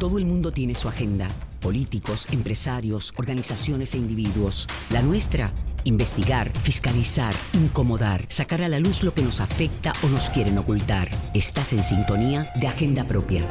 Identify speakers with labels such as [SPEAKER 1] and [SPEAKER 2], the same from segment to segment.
[SPEAKER 1] Todo el mundo tiene su agenda. Políticos, empresarios, organizaciones e individuos. La nuestra, investigar, fiscalizar, incomodar, sacar a la luz lo que nos afecta o nos quieren ocultar. Estás en sintonía de Agenda Propia.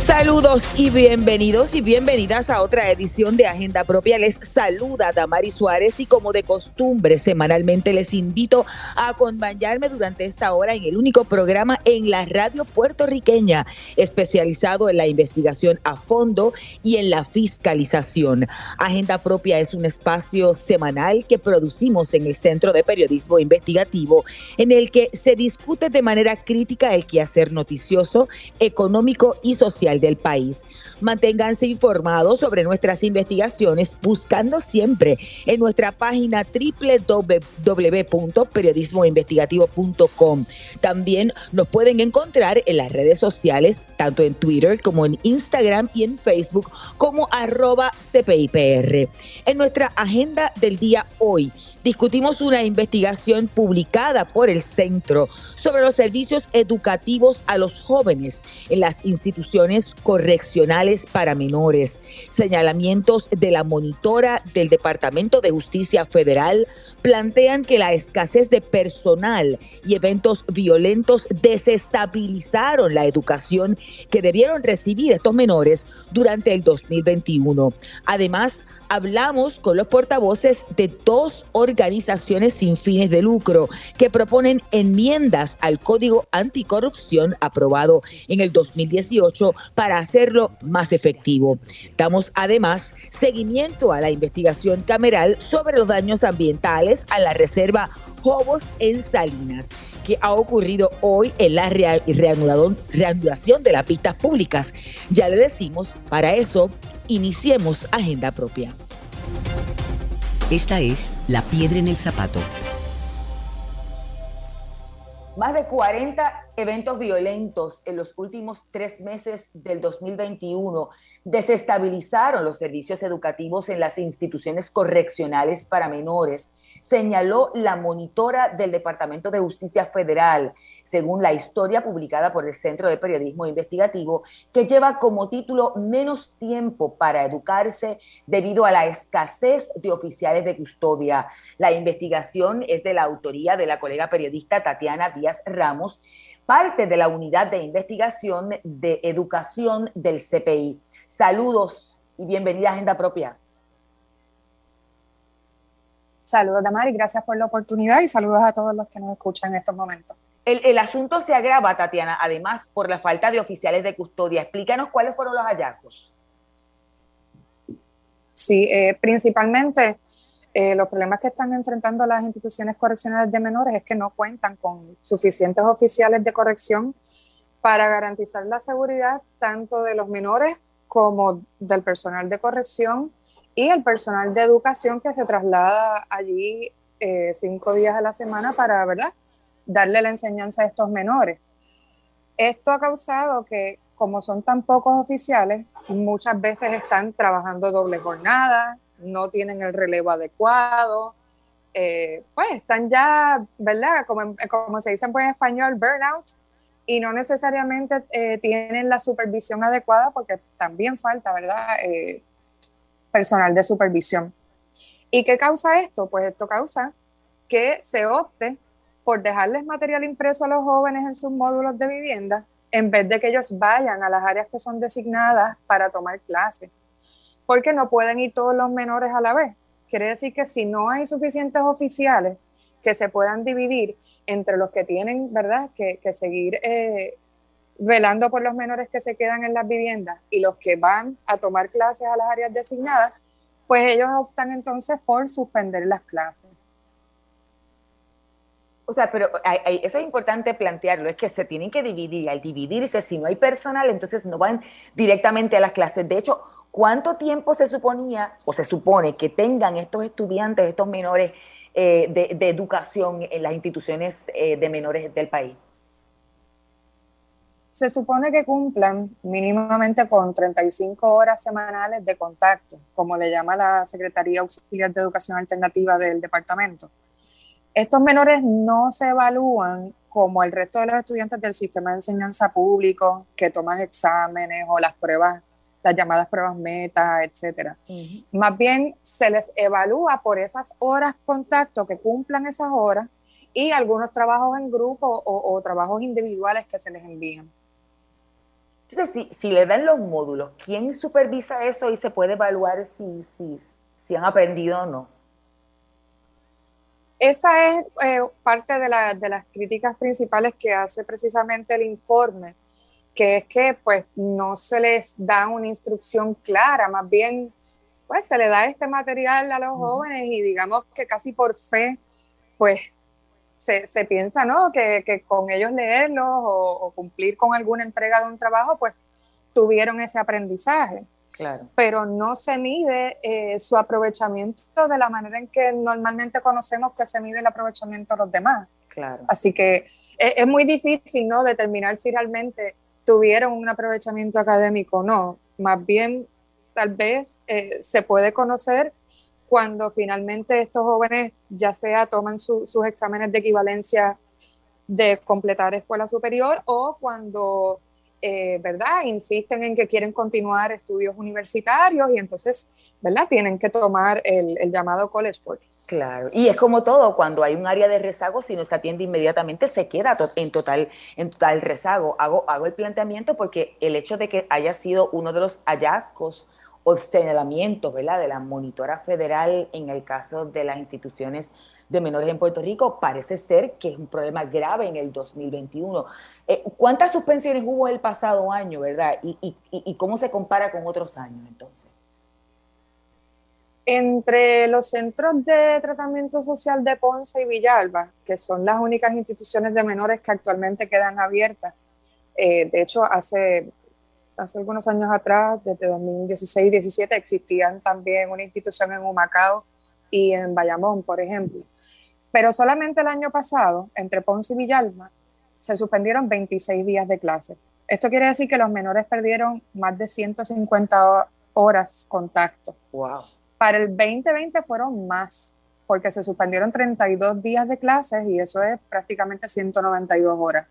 [SPEAKER 2] Saludos y bienvenidos y bienvenidas a otra edición de Agenda Propia. Les saluda Damari Suárez y como de costumbre semanalmente les invito a acompañarme durante esta hora en el único programa en la radio puertorriqueña especializado en la investigación a fondo y en la fiscalización. Agenda Propia es un espacio semanal que producimos en el Centro de Periodismo Investigativo en el que se discute de manera crítica el quehacer noticioso, económico y social del país. Manténganse informados sobre nuestras investigaciones buscando siempre en nuestra página www.periodismoinvestigativo.com. También nos pueden encontrar en las redes sociales, tanto en Twitter como en Instagram y en Facebook como arroba CPIPR. En nuestra agenda del día hoy, discutimos una investigación publicada por el centro sobre los servicios educativos a los jóvenes en las instituciones correccionales para menores. Señalamientos de la monitora del Departamento de Justicia Federal plantean que la escasez de personal y eventos violentos desestabilizaron la educación que debieron recibir estos menores durante el 2021. Además, hablamos con los portavoces de dos organizaciones sin fines de lucro que proponen enmiendas al Código Anticorrupción aprobado en el 2018 para hacerlo más efectivo. Damos además seguimiento a la investigación cameral sobre los daños ambientales a la reserva Jobos en Salinas que ha ocurrido hoy en la reanudación de las pistas públicas. Ya le decimos, para eso, iniciemos agenda propia.
[SPEAKER 1] Esta es La Piedra en el Zapato.
[SPEAKER 2] Más de 40 eventos violentos en los últimos tres meses del 2021 desestabilizaron los servicios educativos en las instituciones correccionales para menores señaló la monitora del Departamento de Justicia Federal, según la historia publicada por el Centro de Periodismo Investigativo, que lleva como título Menos tiempo para educarse debido a la escasez de oficiales de custodia. La investigación es de la autoría de la colega periodista Tatiana Díaz Ramos, parte de la unidad de investigación de educación del CPI. Saludos y bienvenida a Agenda Propia.
[SPEAKER 3] Saludos, Damari, gracias por la oportunidad y saludos a todos los que nos escuchan en estos momentos.
[SPEAKER 2] El, asunto se agrava, Tatiana, además por la falta de oficiales de custodia. Explícanos cuáles fueron los hallazgos.
[SPEAKER 3] Sí, eh, principalmente eh, los problemas que están enfrentando las instituciones correccionales de menores es que no cuentan con suficientes oficiales de corrección para garantizar la seguridad tanto de los menores como del personal de corrección y el personal de educación que se traslada allí eh, cinco días a la semana para, ¿verdad?, darle la enseñanza a estos menores. Esto ha causado que, como son tan pocos oficiales, muchas veces están trabajando doble jornada, no tienen el relevo adecuado, eh, pues están ya, ¿verdad? Como, como se dice en buen español, burnout, y no necesariamente eh, tienen la supervisión adecuada porque también falta, ¿verdad? Personal de supervisión. ¿Y qué causa esto? Pues esto causa que se opte por dejarles material impreso a los jóvenes en sus módulos de vivienda en vez de que ellos vayan a las áreas que son designadas para tomar clases. Porque no pueden ir todos los menores a la vez. Quiere decir que si no hay suficientes oficiales que se puedan dividir entre los que tienen, ¿verdad?, que, seguir eh, velando por los menores que se quedan en las viviendas y los que van a tomar clases a las áreas designadas, pues ellos optan entonces por suspender las clases.
[SPEAKER 2] O sea, pero eso es importante plantearlo, es que se tienen que dividir. Al dividirse, si no hay personal, entonces no van directamente a las clases. De hecho, ¿cuánto tiempo se suponía o se supone que tengan estos estudiantes, estos menores eh, de, educación en las instituciones eh, de menores del país?
[SPEAKER 3] Se supone que cumplan mínimamente con 35 horas semanales de contacto, como le llama la Secretaría Auxiliar de Educación Alternativa del departamento. Estos menores no se evalúan como el resto de los estudiantes del sistema de enseñanza público que toman exámenes o las pruebas, las llamadas pruebas meta, etcétera. Más bien se les evalúa por esas horas contacto que cumplan esas horas y algunos trabajos en grupo o, trabajos individuales que se les envían.
[SPEAKER 2] Entonces, si, si, le dan los módulos, ¿quién supervisa eso y se puede evaluar si, si, si han aprendido o no?
[SPEAKER 3] Esa es eh, parte de, de, las críticas principales que hace precisamente el informe, que es que pues no se les da una instrucción clara, más bien pues se le da este material a los jóvenes y digamos que casi por fe pues se, se piensa, ¿no? Que, que, con ellos leerlos o, cumplir con alguna entrega de un trabajo, pues tuvieron ese aprendizaje. Claro. Pero no se mide eh, su aprovechamiento de la manera en que normalmente conocemos que se mide el aprovechamiento de los demás. Claro. Así que es, es muy difícil, ¿no? Determinar si realmente tuvieron un aprovechamiento académico o no. Más bien, tal vez eh, se puede conocer cuando finalmente estos jóvenes ya sea toman sus exámenes de equivalencia de completar escuela superior o cuando, eh, ¿verdad?, insisten en que quieren continuar estudios universitarios y entonces, ¿verdad?, tienen que tomar el, llamado College Board.
[SPEAKER 2] Claro, y es como todo, cuando hay un área de rezago, si no se atiende inmediatamente, se queda en total, en total rezago. Hago, hago el planteamiento porque el hecho de que haya sido uno de los hallazgos o señalamientos ¿verdad? de la monitora federal en el caso de las instituciones de menores en Puerto Rico, parece ser que es un problema grave en el 2021. Eh, ¿Cuántas suspensiones hubo el pasado año, verdad? ¿Y, y, y cómo se compara con otros años entonces?
[SPEAKER 3] Entre los centros de tratamiento social de Ponce y Villalba, que son las únicas instituciones de menores que actualmente quedan abiertas, eh, de hecho, hace hace algunos años atrás, desde 2016-17, existían también una institución en Humacao y en Bayamón, por ejemplo. Pero solamente el año pasado, entre Ponce y Villalma, se suspendieron 26 días de clase. Esto quiere decir que los menores perdieron más de 150 horas contacto. Wow. Para el 2020 fueron más, porque se suspendieron 32 días de clases y eso es prácticamente 192 horas.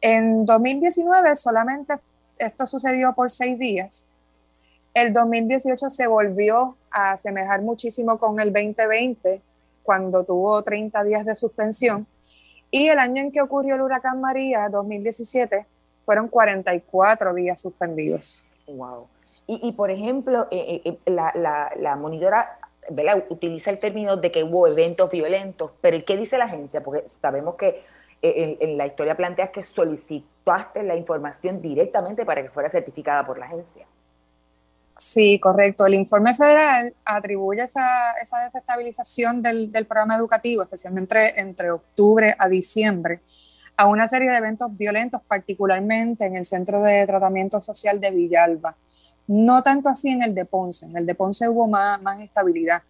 [SPEAKER 3] En 2019 solamente esto sucedió por seis días. El 2018 se volvió a asemejar muchísimo con el 2020, cuando tuvo 30 días de suspensión. Y el año en que ocurrió el huracán María, 2017, fueron 44 días suspendidos.
[SPEAKER 2] Wow. Y, por ejemplo, eh, eh, eh, la, la, monitora utiliza el término de que hubo eventos violentos, pero ¿qué dice la agencia? Porque sabemos que en, la historia planteas que solicitaste la información directamente para que fuera certificada por la agencia.
[SPEAKER 3] Sí, correcto. El informe federal atribuye esa, desestabilización del, programa educativo, especialmente entre, octubre a diciembre, a una serie de eventos violentos, particularmente en el Centro de Tratamiento Social de Villalba. No tanto así en el de Ponce. En el de Ponce hubo más estabilidad.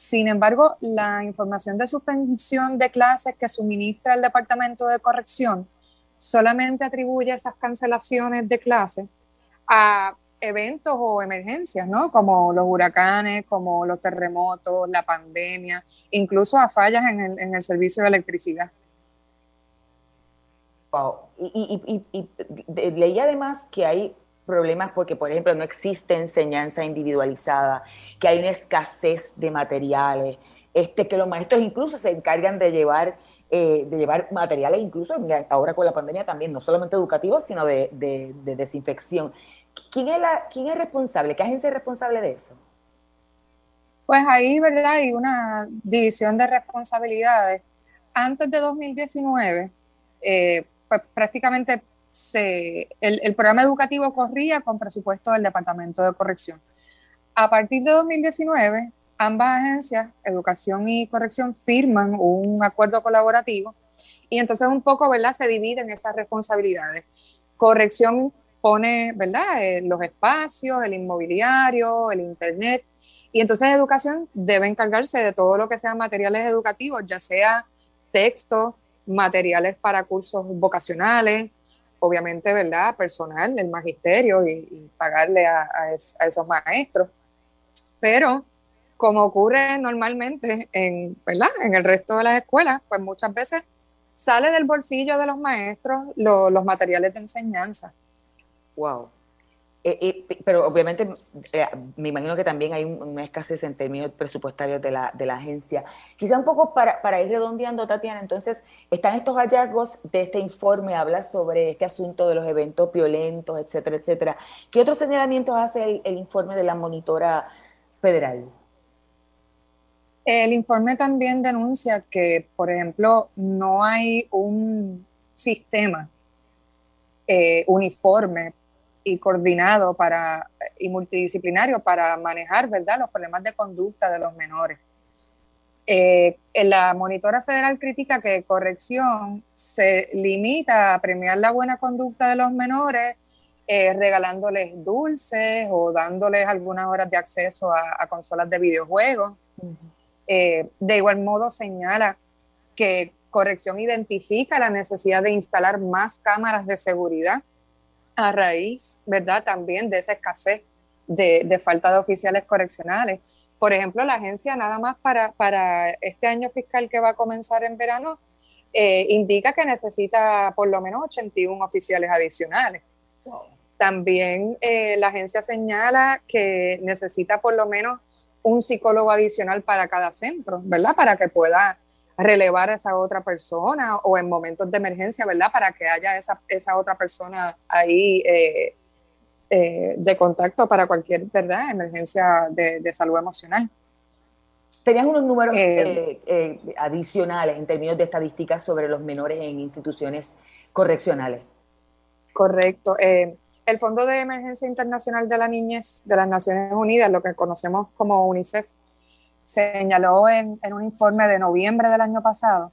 [SPEAKER 3] Sin embargo, la información de suspensión de clases que suministra el Departamento de Corrección solamente atribuye esas cancelaciones de clases a eventos o emergencias, ¿no? Como los huracanes, como los terremotos, la pandemia, incluso a fallas en el, servicio de electricidad.
[SPEAKER 2] Wow. Y, y, leí además que hay problemas porque, por ejemplo, no existe enseñanza individualizada, que hay una escasez de materiales, este, que los maestros incluso se encargan de llevar, eh, de llevar materiales, incluso ahora con la pandemia también, no solamente educativos, sino de, desinfección. ¿Quién es, la, ¿Quién es responsable? ¿Qué agencia es responsable de eso?
[SPEAKER 3] Pues ahí, ¿verdad? Hay una división de responsabilidades. Antes de 2019, eh, pues prácticamente el, programa educativo corría con presupuesto del Departamento de Corrección. A partir de 2019, ambas agencias, Educación y Corrección, firman un acuerdo colaborativo y entonces un poco, ¿verdad?, se dividen esas responsabilidades. Corrección pone, ¿verdad?, eh, los espacios, el inmobiliario, el Internet, y entonces Educación debe encargarse de todo lo que sean materiales educativos, ya sea textos, materiales para cursos vocacionales, obviamente, ¿verdad? Personal, el magisterio y, pagarle a, esos maestros. Pero, como ocurre normalmente en, ¿verdad? en el resto de las escuelas, pues muchas veces sale del bolsillo de los maestros los materiales de enseñanza.
[SPEAKER 2] Wow. Eh, eh, pero obviamente eh, me imagino que también hay una escasez en términos presupuestarios de la, de la agencia. Quizá un poco para, para, ir redondeando, Tatiana, entonces, están estos hallazgos de este informe, habla sobre este asunto de los eventos violentos, etcétera, etcétera. ¿Qué otros señalamientos hace el, el informe de la monitora federal?
[SPEAKER 3] El informe también denuncia que, por ejemplo, no hay un sistema uniforme y coordinado para, y multidisciplinario para manejar ¿verdad? los problemas de conducta de los menores. Eh, la monitora federal critica que corrección se limita a premiar la buena conducta de los menores eh, regalándoles dulces o dándoles algunas horas de acceso a, consolas de videojuegos. Eh, de igual modo señala que corrección identifica la necesidad de instalar más cámaras de seguridad a raíz, ¿verdad? También de esa escasez de, falta de oficiales correccionales. Por ejemplo, la agencia nada más para, para este año fiscal que va a comenzar en verano, eh, indica que necesita por lo menos 81 oficiales adicionales. También eh, la agencia señala que necesita por lo menos un psicólogo adicional para cada centro, ¿verdad? Para que pueda relevar a esa otra persona o en momentos de emergencia, ¿verdad? Para que haya esa, esa otra persona ahí eh, eh, de contacto para cualquier, ¿verdad? Emergencia de, salud emocional.
[SPEAKER 2] ¿Tenías unos números eh, adicionales en términos de estadísticas sobre los menores en instituciones correccionales?
[SPEAKER 3] Correcto. el Fondo de Emergencia Internacional de la Niñez de las Naciones Unidas, lo que conocemos como UNICEF, señaló en, un informe de noviembre del año pasado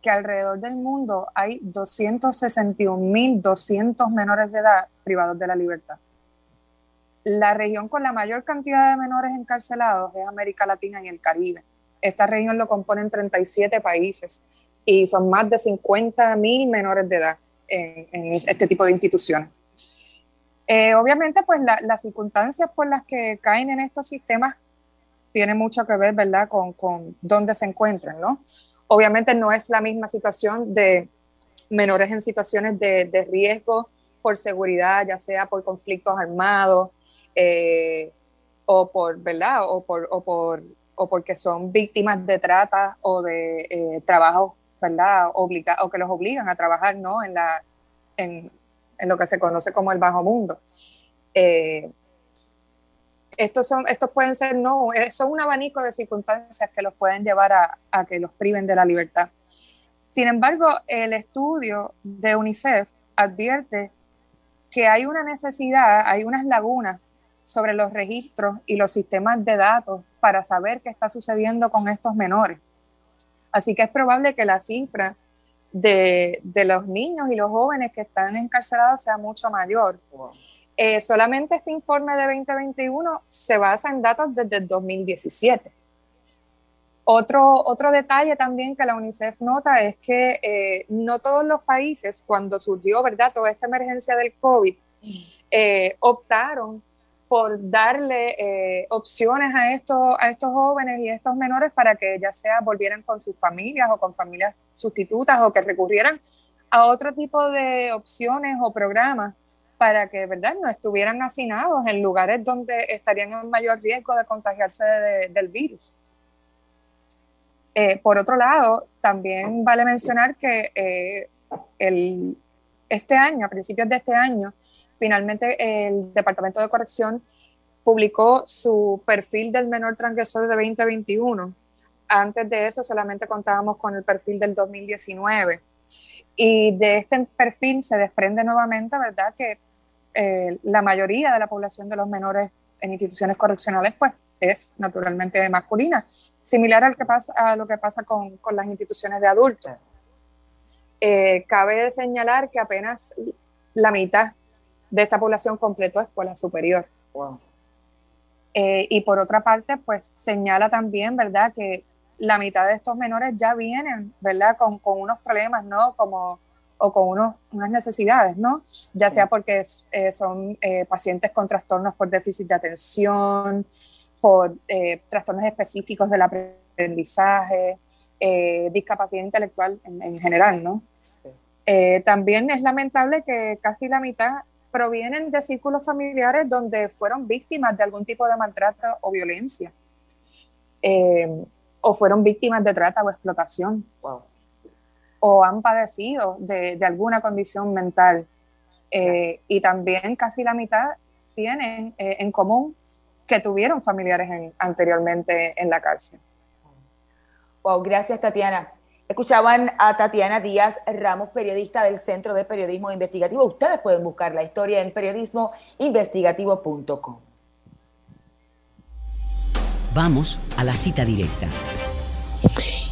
[SPEAKER 3] que alrededor del mundo hay 261.200 menores de edad privados de la libertad. La región con la mayor cantidad de menores encarcelados es América Latina y el Caribe. Esta región lo componen 37 países y son más de 50.000 menores de edad en, este tipo de instituciones. Eh, obviamente, pues las circunstancias por las que caen en estos sistemas tiene mucho que ver, ¿verdad?, con, con dónde se encuentran, ¿no? Obviamente no es la misma situación de menores en situaciones de, de riesgo por seguridad, ya sea por conflictos armados eh, o por, ¿verdad?, o por, o por, o porque son víctimas de trata o de eh, ¿verdad?, Obliga o que los obligan a trabajar, ¿no?, en, la, en, en lo que se conoce como el bajo mundo. Eh, estos, son, estos pueden ser, no, eh, son un abanico de circunstancias que los pueden llevar a, que los priven de la libertad. Sin embargo, el estudio de UNICEF advierte que hay una necesidad, hay unas lagunas sobre los registros y los sistemas de datos para saber qué está sucediendo con estos menores. Así que es probable que la cifra de, los niños y los jóvenes que están encarcelados sea mucho mayor. Eh, solamente este informe de 2021 se basa en datos desde el 2017. Otro, otro detalle también que la UNICEF nota es que eh, no todos los países, cuando surgió ¿verdad? toda esta emergencia del COVID, eh, optaron por darle opciones a estos, a estos jóvenes y a estos menores para que ya sea volvieran con sus familias o con familias sustitutas o que recurrieran a otro tipo de opciones o programas para que ¿verdad? no estuvieran hacinados en lugares donde estarían en mayor riesgo de contagiarse del virus. Eh, por otro lado, también vale mencionar que eh, el, este año, a principios de este año, finalmente el Departamento de Corrección publicó su perfil del menor transgresor de 2021. Antes de eso solamente contábamos con el perfil del 2019. Y de este perfil se desprende nuevamente, ¿verdad?, que eh, la mayoría de la población de los menores en instituciones correccionales, pues es naturalmente masculina, similar al que pasa, a lo que pasa con, con las instituciones de adultos. Eh, cabe señalar que apenas la mitad de esta población completó escuela superior. Eh, y por otra parte, pues señala también, ¿verdad?, que la mitad de estos menores ya vienen, ¿verdad?, con, con unos problemas, ¿no? Como o con unos, unas necesidades, ¿no? Ya sea porque eh, son eh, pacientes con trastornos por déficit de atención, por eh, trastornos específicos del aprendizaje, discapacidad intelectual en, general, ¿no? También es lamentable que casi la mitad provienen de círculos familiares donde fueron víctimas de algún tipo de maltrato o violencia, eh, o fueron víctimas de trata o explotación, o han padecido de, alguna condición mental. y también casi la mitad tienen en común que tuvieron familiares anteriormente en la cárcel.
[SPEAKER 2] Wow, gracias Tatiana. Escuchaban a Tatiana Díaz Ramos, periodista del Centro de Periodismo Investigativo. Ustedes pueden buscar la historia en periodismoinvestigativo.com.
[SPEAKER 1] Vamos a la cita directa.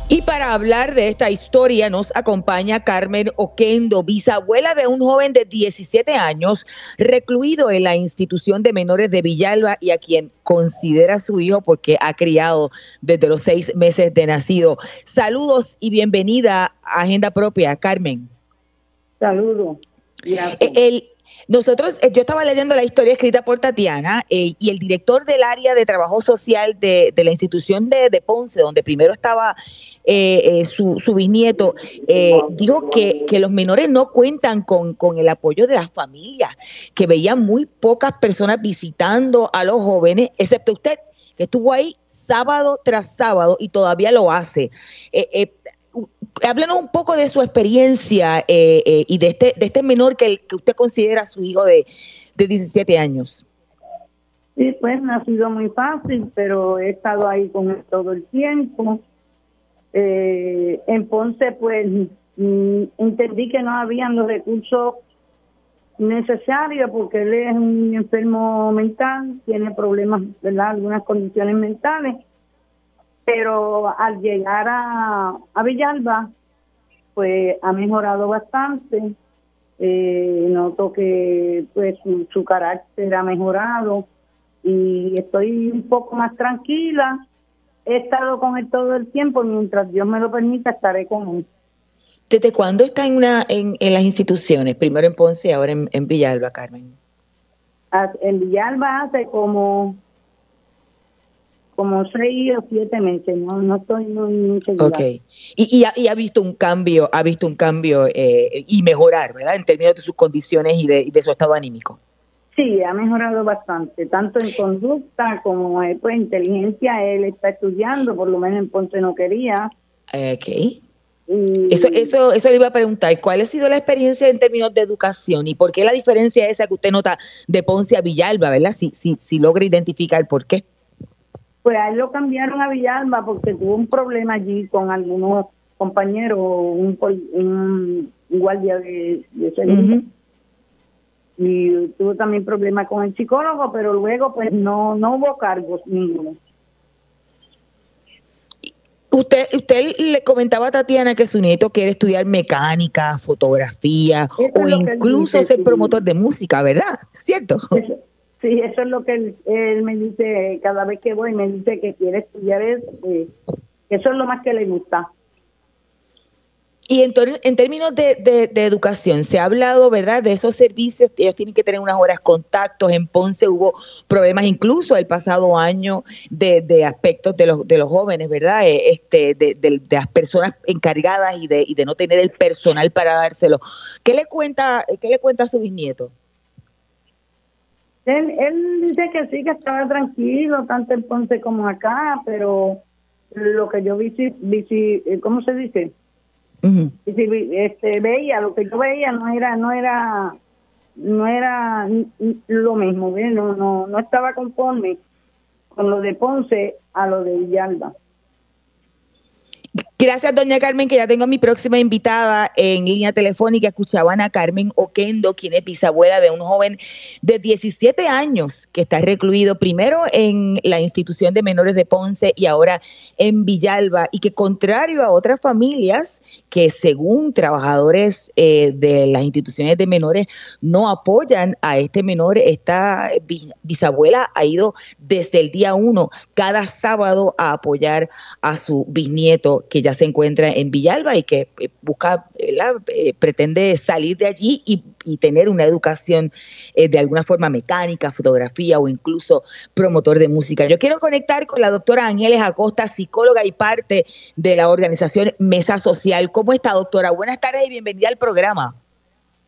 [SPEAKER 2] Y para hablar de esta historia nos acompaña Carmen Oquendo, bisabuela de un joven de 17 años recluido en la institución de menores de Villalba y a quien considera su hijo porque ha criado desde los seis meses de nacido. Saludos y bienvenida a Agenda Propia, Carmen.
[SPEAKER 4] Saludos.
[SPEAKER 2] El, nosotros, eh, yo estaba leyendo la historia escrita por Tatiana eh, y el director del área de trabajo social de, la institución de, Ponce, donde primero estaba eh, su, bisnieto, dijo que, los menores no cuentan con, con el apoyo de las familias, que veían muy pocas personas visitando a los jóvenes, excepto usted, que estuvo ahí sábado tras sábado y todavía lo hace háblenos un poco de su experiencia eh, eh, y de este, de este menor que, usted considera su hijo de, de 17 años.
[SPEAKER 4] Sí, pues no ha sido muy fácil, pero he estado ahí con él todo el tiempo. Eh, en Ponce, pues mm, entendí que no habían los recursos necesarios porque él es un enfermo mental, tiene problemas, ¿verdad? Algunas condiciones mentales pero al llegar a, Villalba, pues ha mejorado bastante. Eh, noto que pues su, carácter ha mejorado y estoy un poco más tranquila. He estado con él todo el tiempo, mientras Dios me lo permita, estaré con él.
[SPEAKER 2] ¿Desde cuándo está en, una, en, las instituciones? Primero en Ponce y ahora en, en Villalba, Carmen.
[SPEAKER 4] En Villalba hace como como seis o siete meses, no, no estoy muy, segura.
[SPEAKER 2] Ok, y, y, ha, visto un cambio, ha visto un cambio eh, y mejorar, ¿verdad? En términos de sus condiciones y de, de, su estado anímico.
[SPEAKER 4] Sí, ha mejorado bastante, tanto en conducta como en pues, inteligencia. Él está estudiando, por lo menos en Ponce no quería.
[SPEAKER 2] Ok. Eso, eso, eso le iba a preguntar, ¿cuál ha sido la experiencia en términos de educación y por qué la diferencia esa que usted nota de Ponce a Villalba, ¿verdad? Si, si, si logra identificar por qué.
[SPEAKER 4] Pues a él lo cambiaron a Villalba porque tuvo un problema allí con algunos compañeros, un, un guardia de, seguridad. Y tuvo también problemas con el psicólogo, pero luego pues no, no hubo cargos ninguno.
[SPEAKER 2] Usted, usted le comentaba a Tatiana que su nieto quiere estudiar mecánica, fotografía o incluso ser promotor de música, ¿verdad? ¿Cierto?
[SPEAKER 4] Sí, eso es lo que él, me dice cada vez que voy, me dice que quiere estudiar eso, eso es lo más que le gusta.
[SPEAKER 2] Y en, en términos de, educación, se ha hablado, ¿verdad?, de esos servicios, ellos tienen que tener unas horas contactos, en Ponce hubo problemas incluso el pasado año de, aspectos de los, de los jóvenes, ¿verdad?, eh, este, de, las personas encargadas y de, y de no tener el personal para dárselo. ¿Qué le cuenta, qué le cuenta a su bisnieto?
[SPEAKER 4] Él, él dice que sí, que estaba tranquilo, tanto en Ponce como acá, pero lo que yo vi, vi eh, ¿cómo se dice? este, veía, lo que yo veía no era, no era, no era lo mismo, no, no, no estaba conforme con lo de Ponce a lo de Villalba.
[SPEAKER 2] Gracias, doña Carmen, que ya tengo a mi próxima invitada en línea telefónica. Escuchaban a Carmen Oquendo, quien es bisabuela de un joven de 17 años que está recluido primero en la institución de menores de Ponce y ahora en Villalba, y que contrario a otras familias que según trabajadores eh, de las instituciones de menores no apoyan a este menor, esta bisabuela ha ido desde el día uno cada sábado a apoyar a su bisnieto Que ya se encuentra en Villalba y que eh, busca, eh, pretende salir de allí y, tener una educación de alguna forma mecánica, fotografía o incluso promotor de música. Yo quiero conectar con la doctora Ángeles Acosta, psicóloga y parte de la organización Mesa Social. ¿Cómo está, doctora? Buenas tardes y bienvenida al programa.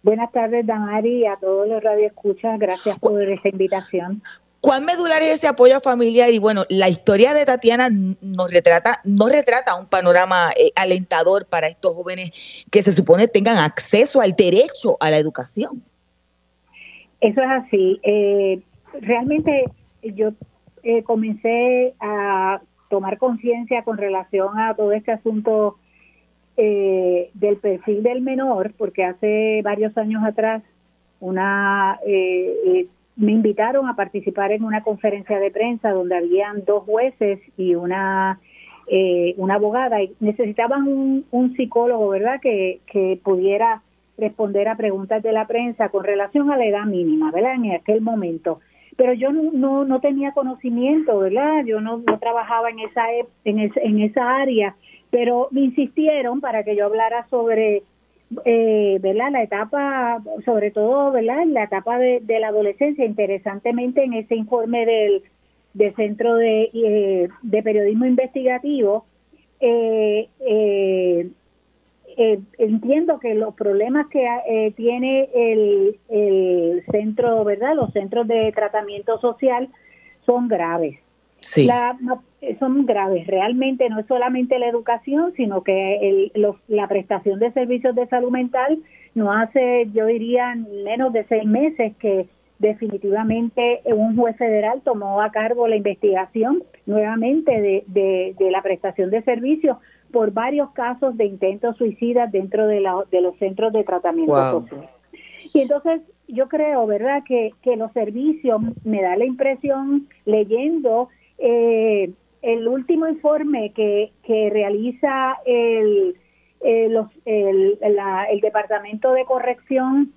[SPEAKER 5] Buenas tardes, Damari, y a todos los radioescuchas. Gracias por esta invitación.
[SPEAKER 2] ¿Cuán medular es ese apoyo a familia? Y bueno, la historia de Tatiana nos retrata, nos retrata un panorama eh, alentador para estos jóvenes que se supone tengan acceso al derecho a la educación.
[SPEAKER 5] Eso es así. Eh, realmente yo eh, comencé a tomar conciencia con relación a todo este asunto del perfil del menor, porque hace varios años atrás una me invitaron a participar en una conferencia de prensa donde habían dos jueces y una eh, una abogada y necesitaban un, psicólogo, ¿verdad? Que, que pudiera responder a preguntas de la prensa con relación a la edad mínima, ¿verdad? En aquel momento. Pero yo no, no, tenía conocimiento, ¿verdad? Yo no, no trabajaba en esa, en, en esa área, pero me insistieron para que yo hablara sobre eh, ¿verdad? La etapa, sobre todo, ¿verdad? La etapa de, la adolescencia. Interesantemente, en ese informe del, del Centro de, eh, de Periodismo Investigativo, eh, eh, entiendo que los problemas que tiene el, el centro, ¿verdad? Los centros de tratamiento social son graves. La, son graves. Realmente no es solamente la educación, sino que la prestación de servicios de salud mental no hace, yo diría, menos de seis meses que definitivamente un juez federal tomó a cargo la investigación nuevamente de, de, la prestación de servicios por varios casos de intentos suicidas dentro de, la, de los centros de tratamiento social. Y entonces yo creo, ¿verdad?, que, que los servicios, me da la impresión, leyendo eh, el último informe que, que realiza el, eh, los, el, el Departamento de Corrección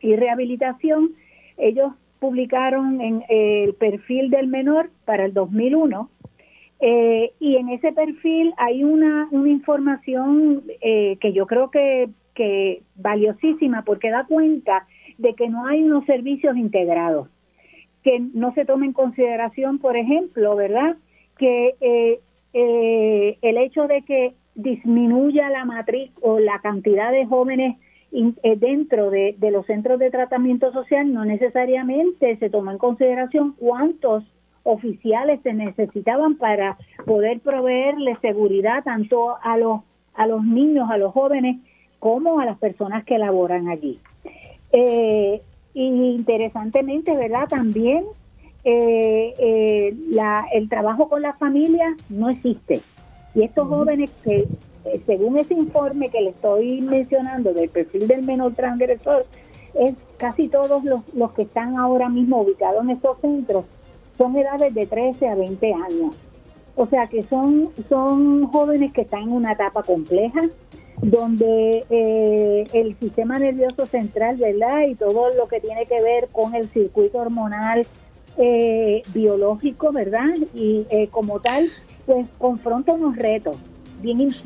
[SPEAKER 5] y Rehabilitación, ellos publicaron en el perfil del menor para el 2001 eh, y en ese perfil hay una, una información eh, que yo creo que, que valiosísima porque da cuenta de que no hay unos servicios integrados que no se tome en consideración, por ejemplo, ¿verdad? Que eh, eh, el hecho de que disminuya la matriz o la cantidad de jóvenes eh, dentro de, los centros de tratamiento social no necesariamente se toma en consideración cuántos oficiales se necesitaban para poder proveerle seguridad tanto a los a los niños, a los jóvenes, como a las personas que laboran allí. Eh, y interesantemente, ¿verdad? También eh, eh, la, el trabajo con la familia no existe. Y estos jóvenes que, eh, según ese informe que le estoy mencionando del perfil del menor transgresor, es casi todos los, los que están ahora mismo ubicados en estos centros son edades de 13 a 20 años. O sea que son, son jóvenes que están en una etapa compleja, donde eh, el sistema nervioso central, ¿verdad? Y todo lo que tiene que ver con el circuito hormonal eh, biológico, ¿verdad? Y eh, como tal, pues confronta unos retos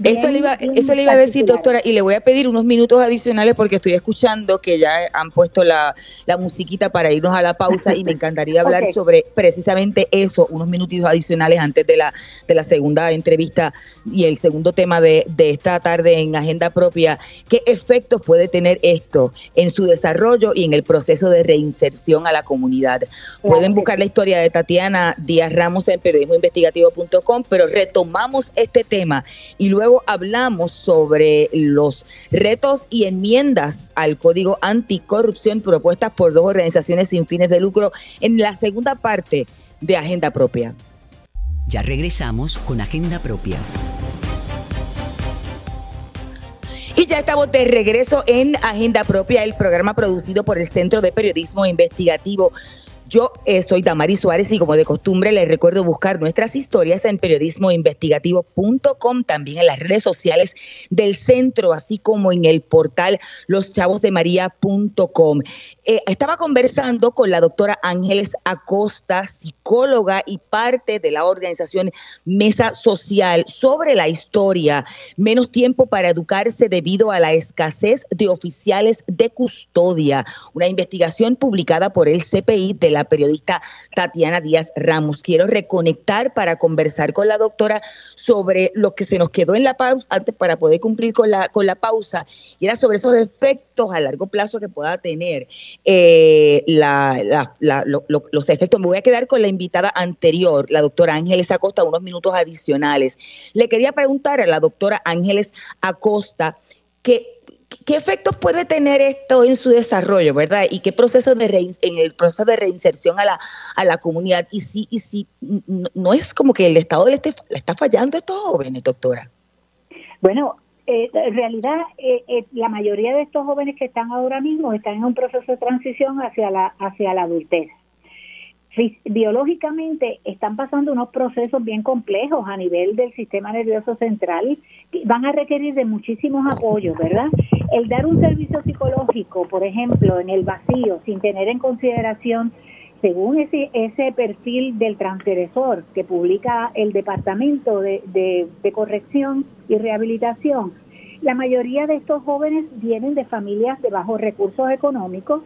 [SPEAKER 2] eso le iba, eso le iba a decir, doctora, y le voy a pedir unos minutos adicionales porque estoy escuchando que ya han puesto la, la musiquita para irnos a la pausa y me encantaría hablar sobre precisamente eso, unos minutitos adicionales antes de la, de la segunda entrevista y el segundo tema de, de esta tarde en Agenda Propia. ¿Qué efectos puede tener esto en su desarrollo y en el proceso de reinserción a la comunidad? Pueden buscar la historia de Tatiana Díaz Ramos en periodismoinvestigativo.com, pero retomamos este tema y luego hablamos sobre los retos y enmiendas al Código Anticorrupción propuestas por dos organizaciones sin fines de lucro en la segunda parte de Agenda Propia.
[SPEAKER 1] Ya regresamos con Agenda Propia.
[SPEAKER 2] Y ya estamos de regreso en Agenda Propia, el programa producido por el Centro de Periodismo Investigativo Yo eh, soy Damari Suárez y como de costumbre les recuerdo buscar nuestras historias en periodismoinvestigativo.com, también en las redes sociales del centro, así como en el portal loschavosdemaria.com. Eh, estaba conversando con la doctora Ángeles Acosta, psicóloga y parte de la organización Mesa Social, sobre la historia Menos tiempo para educarse debido a la escasez de oficiales de custodia, una investigación publicada por el CPI de la periodista Tatiana Díaz Ramos. Quiero reconectar para conversar con la doctora sobre lo que se nos quedó en la pausa, antes para poder cumplir con la, con la pausa, y era sobre esos efectos a largo plazo que pueda tener eh, los efectos. Me voy a quedar con la invitada anterior, la doctora Ángeles Acosta, unos minutos adicionales. Le quería preguntar a la doctora Ángeles Acosta que ¿Qué efectos puede tener esto en su desarrollo, verdad? Y qué proceso de en el proceso de reinserción a la, a la comunidad. Y si, y si no es como que el Estado le, le está fallando a estos jóvenes, doctora.
[SPEAKER 5] Bueno, eh, en realidad eh, eh, la mayoría de estos jóvenes que están ahora mismo están en un proceso de transición hacia la, hacia la adultez biológicamente están pasando unos procesos bien complejos a nivel del sistema nervioso central, que van a requerir de muchísimos apoyos, ¿verdad? El dar un servicio psicológico, por ejemplo, en el vacío, sin tener en consideración, según ese, ese perfil del transgresor que publica el Departamento de, de Corrección y Rehabilitación, la mayoría de estos jóvenes vienen de familias de bajos recursos económicos,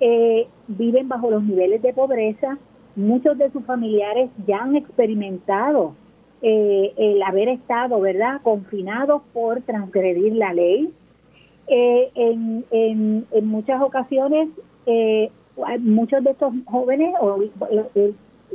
[SPEAKER 5] eh, viven bajo los niveles de pobreza, muchos de sus familiares ya han experimentado eh, el haber estado, ¿verdad?, confinados por transgredir la ley. Eh, en, en, en, muchas ocasiones, muchos de estos jóvenes, o,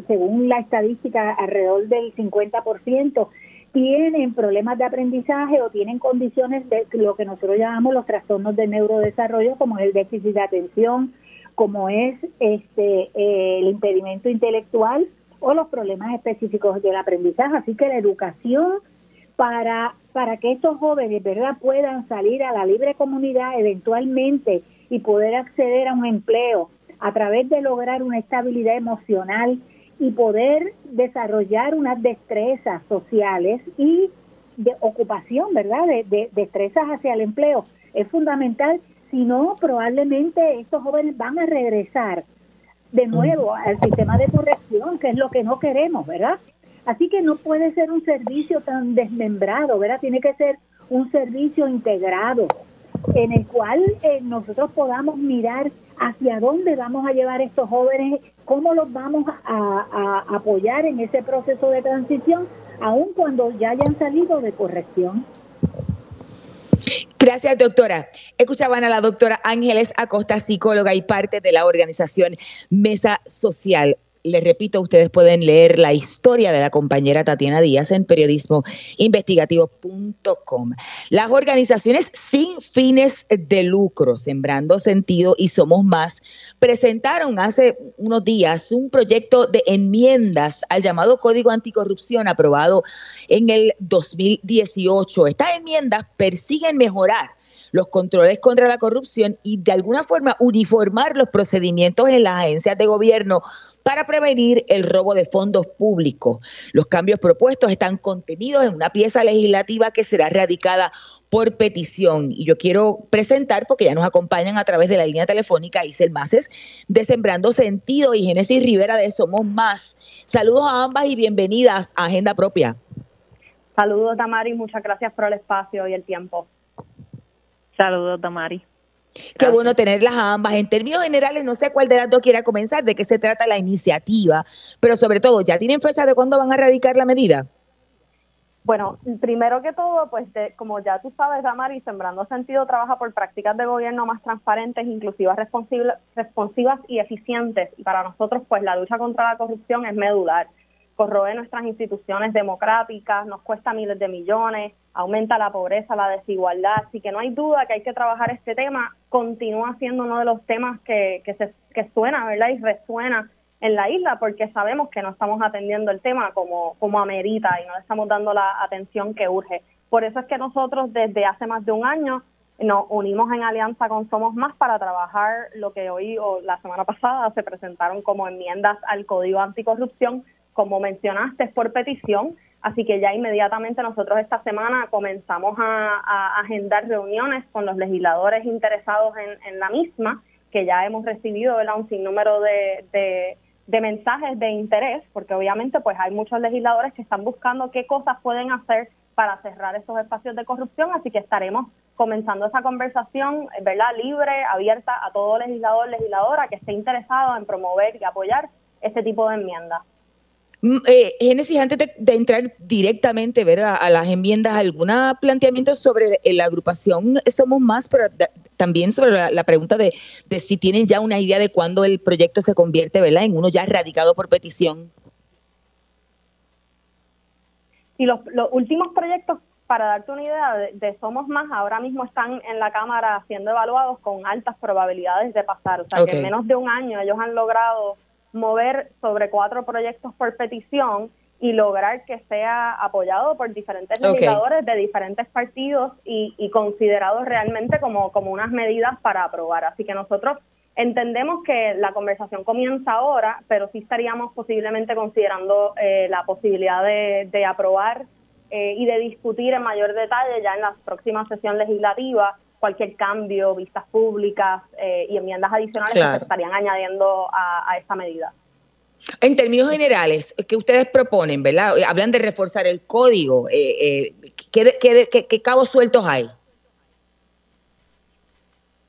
[SPEAKER 5] según la estadística, alrededor del 50%, tienen problemas de aprendizaje o tienen condiciones de lo que nosotros llamamos los trastornos de neurodesarrollo, como es el déficit de atención, como es este eh, el impedimento intelectual o los problemas específicos del aprendizaje. Así que la educación para, para que estos jóvenes verdad puedan salir a la libre comunidad eventualmente y poder acceder a un empleo a través de lograr una estabilidad emocional y poder desarrollar unas destrezas sociales y de ocupación, ¿verdad? De, de destrezas hacia el empleo. Es fundamental si no, probablemente estos jóvenes van a regresar de nuevo al sistema de corrección, que es lo que no queremos, ¿verdad? Así que no puede ser un servicio tan desmembrado, ¿verdad? Tiene que ser un servicio integrado en el cual eh, nosotros podamos mirar hacia dónde vamos a llevar a estos jóvenes, cómo los vamos a apoyar en ese proceso de transición, aun cuando ya hayan salido de corrección.
[SPEAKER 2] Gracias, doctora. Escuchaban a la doctora Ángeles Acosta, psicóloga y parte de la organización Mesa Social les repito, ustedes pueden leer la historia de la compañera Tatiana Díaz en periodismoinvestigativo.com. Las organizaciones sin fines de lucro, Sembrando Sentido y Somos Más, presentaron hace unos días un proyecto de enmiendas al llamado Código Anticorrupción aprobado en el 2018. Estas enmiendas persiguen mejorar los controles contra la corrupción y de alguna forma uniformar los procedimientos en las agencias de gobierno para prevenir el robo de fondos públicos. Los cambios propuestos están contenidos en una pieza legislativa que será radicada por petición. Y yo quiero presentar, porque ya nos acompañan a través de la línea telefónica Isel Maces, de Sembrando Sentido y Génesis Rivera de Somos Más. Saludos a ambas y bienvenidas a Agenda Propia.
[SPEAKER 6] Saludos, Tamari, muchas gracias por el espacio y el tiempo. Saludos, Tamari.
[SPEAKER 2] Qué bueno tenerlas a ambas. En términos generales, no sé cuál de las dos quiera comenzar, de qué se trata la iniciativa, pero sobre todo, ¿ya tienen fecha de cuándo van a radicar la medida?
[SPEAKER 6] Bueno, primero que todo, pues como ya tú sabes, Damari, Sembrando Sentido trabaja por prácticas de gobierno más transparentes, inclusivas, responsivas y eficientes. Y para nosotros, pues la lucha contra la corrupción es medular corroe nuestras instituciones democráticas, nos cuesta miles de millones, aumenta la pobreza, la desigualdad, así que no hay duda que hay que trabajar este tema, continúa siendo uno de los temas que, que, se, que suena, ¿verdad? Y resuena en la isla porque sabemos que no estamos atendiendo el tema como, como amerita y no le estamos dando la atención que urge. Por eso es que nosotros desde hace más de un año nos unimos en alianza con Somos Más para trabajar lo que hoy o la semana pasada se presentaron como enmiendas al Código Anticorrupción, como mencionaste, es por petición, así que ya inmediatamente nosotros esta semana comenzamos a, agendar reuniones con los legisladores interesados en, la misma, que ya hemos recibido un sinnúmero de, de, de mensajes de interés, porque obviamente pues hay muchos legisladores que están buscando qué cosas pueden hacer para cerrar esos espacios de corrupción, así que estaremos comenzando esa conversación, ¿verdad? Libre, abierta a todo legislador, legisladora que esté interesado en promover y apoyar este tipo de enmiendas.
[SPEAKER 2] Mm, eh, Génesis, antes de, entrar directamente ¿verdad? a las enmiendas, ¿algún planteamiento sobre la agrupación Somos Más, pero también sobre la, pregunta de, de, si tienen ya una idea de cuándo el proyecto se convierte ¿verdad? en uno ya radicado por petición?
[SPEAKER 6] Y los, los últimos proyectos, para darte una idea, de, Somos Más, ahora mismo están en la Cámara siendo evaluados con altas probabilidades de pasar. O sea, que en menos de un año ellos han logrado mover sobre cuatro proyectos por petición y lograr que sea apoyado por diferentes legisladores de diferentes partidos y, y considerado realmente como, como unas medidas para aprobar. Así que nosotros Entendemos que la conversación comienza ahora, pero sí estaríamos posiblemente considerando eh, la posibilidad de, aprobar eh, y de discutir en mayor detalle ya en la próxima sesión legislativa cualquier cambio, vistas públicas eh, y enmiendas adicionales que se estarían añadiendo a, esta medida.
[SPEAKER 2] En términos generales, ¿qué ustedes proponen, verdad? Hablan de reforzar el código. qué cabos sueltos hay?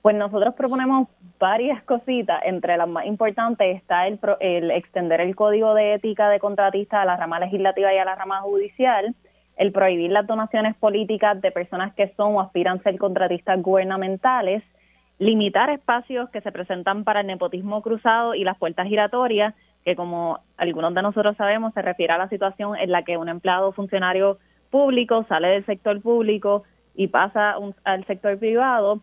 [SPEAKER 6] Pues nosotros proponemos varias cositas, entre las más importantes está el, el extender el código de ética de contratista a la rama legislativa y a la rama judicial, el prohibir las donaciones políticas de personas que son o aspiran a ser contratistas gubernamentales, limitar espacios que se presentan para el nepotismo cruzado y las puertas giratorias, que como algunos de nosotros sabemos se refiere a la situación en la que un empleado funcionario público sale del sector público y pasa al sector privado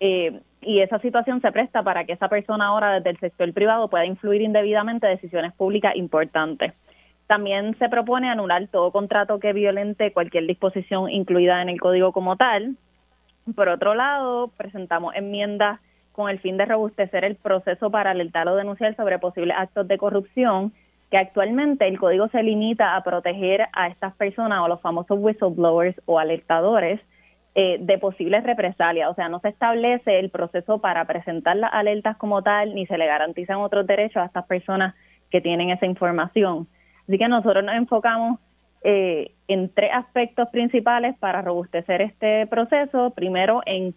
[SPEAKER 6] eh, y esa situación se presta para que esa persona ahora desde el sector privado pueda influir indebidamente en decisiones públicas importantes. También se propone anular todo contrato que violente cualquier disposición incluida en el código como tal. Por otro lado, presentamos enmiendas con el fin de robustecer el proceso para alertar o denunciar sobre posibles actos de corrupción, que actualmente el código se limita a proteger a estas personas o los famosos whistleblowers o alertadores eh, de posibles represalias. O sea, no se establece el proceso para presentar las alertas como tal, ni se le garantizan otros derechos a estas personas que tienen esa información. Así que nosotros nos enfocamos eh, en tres aspectos principales para robustecer este proceso. Primero, en,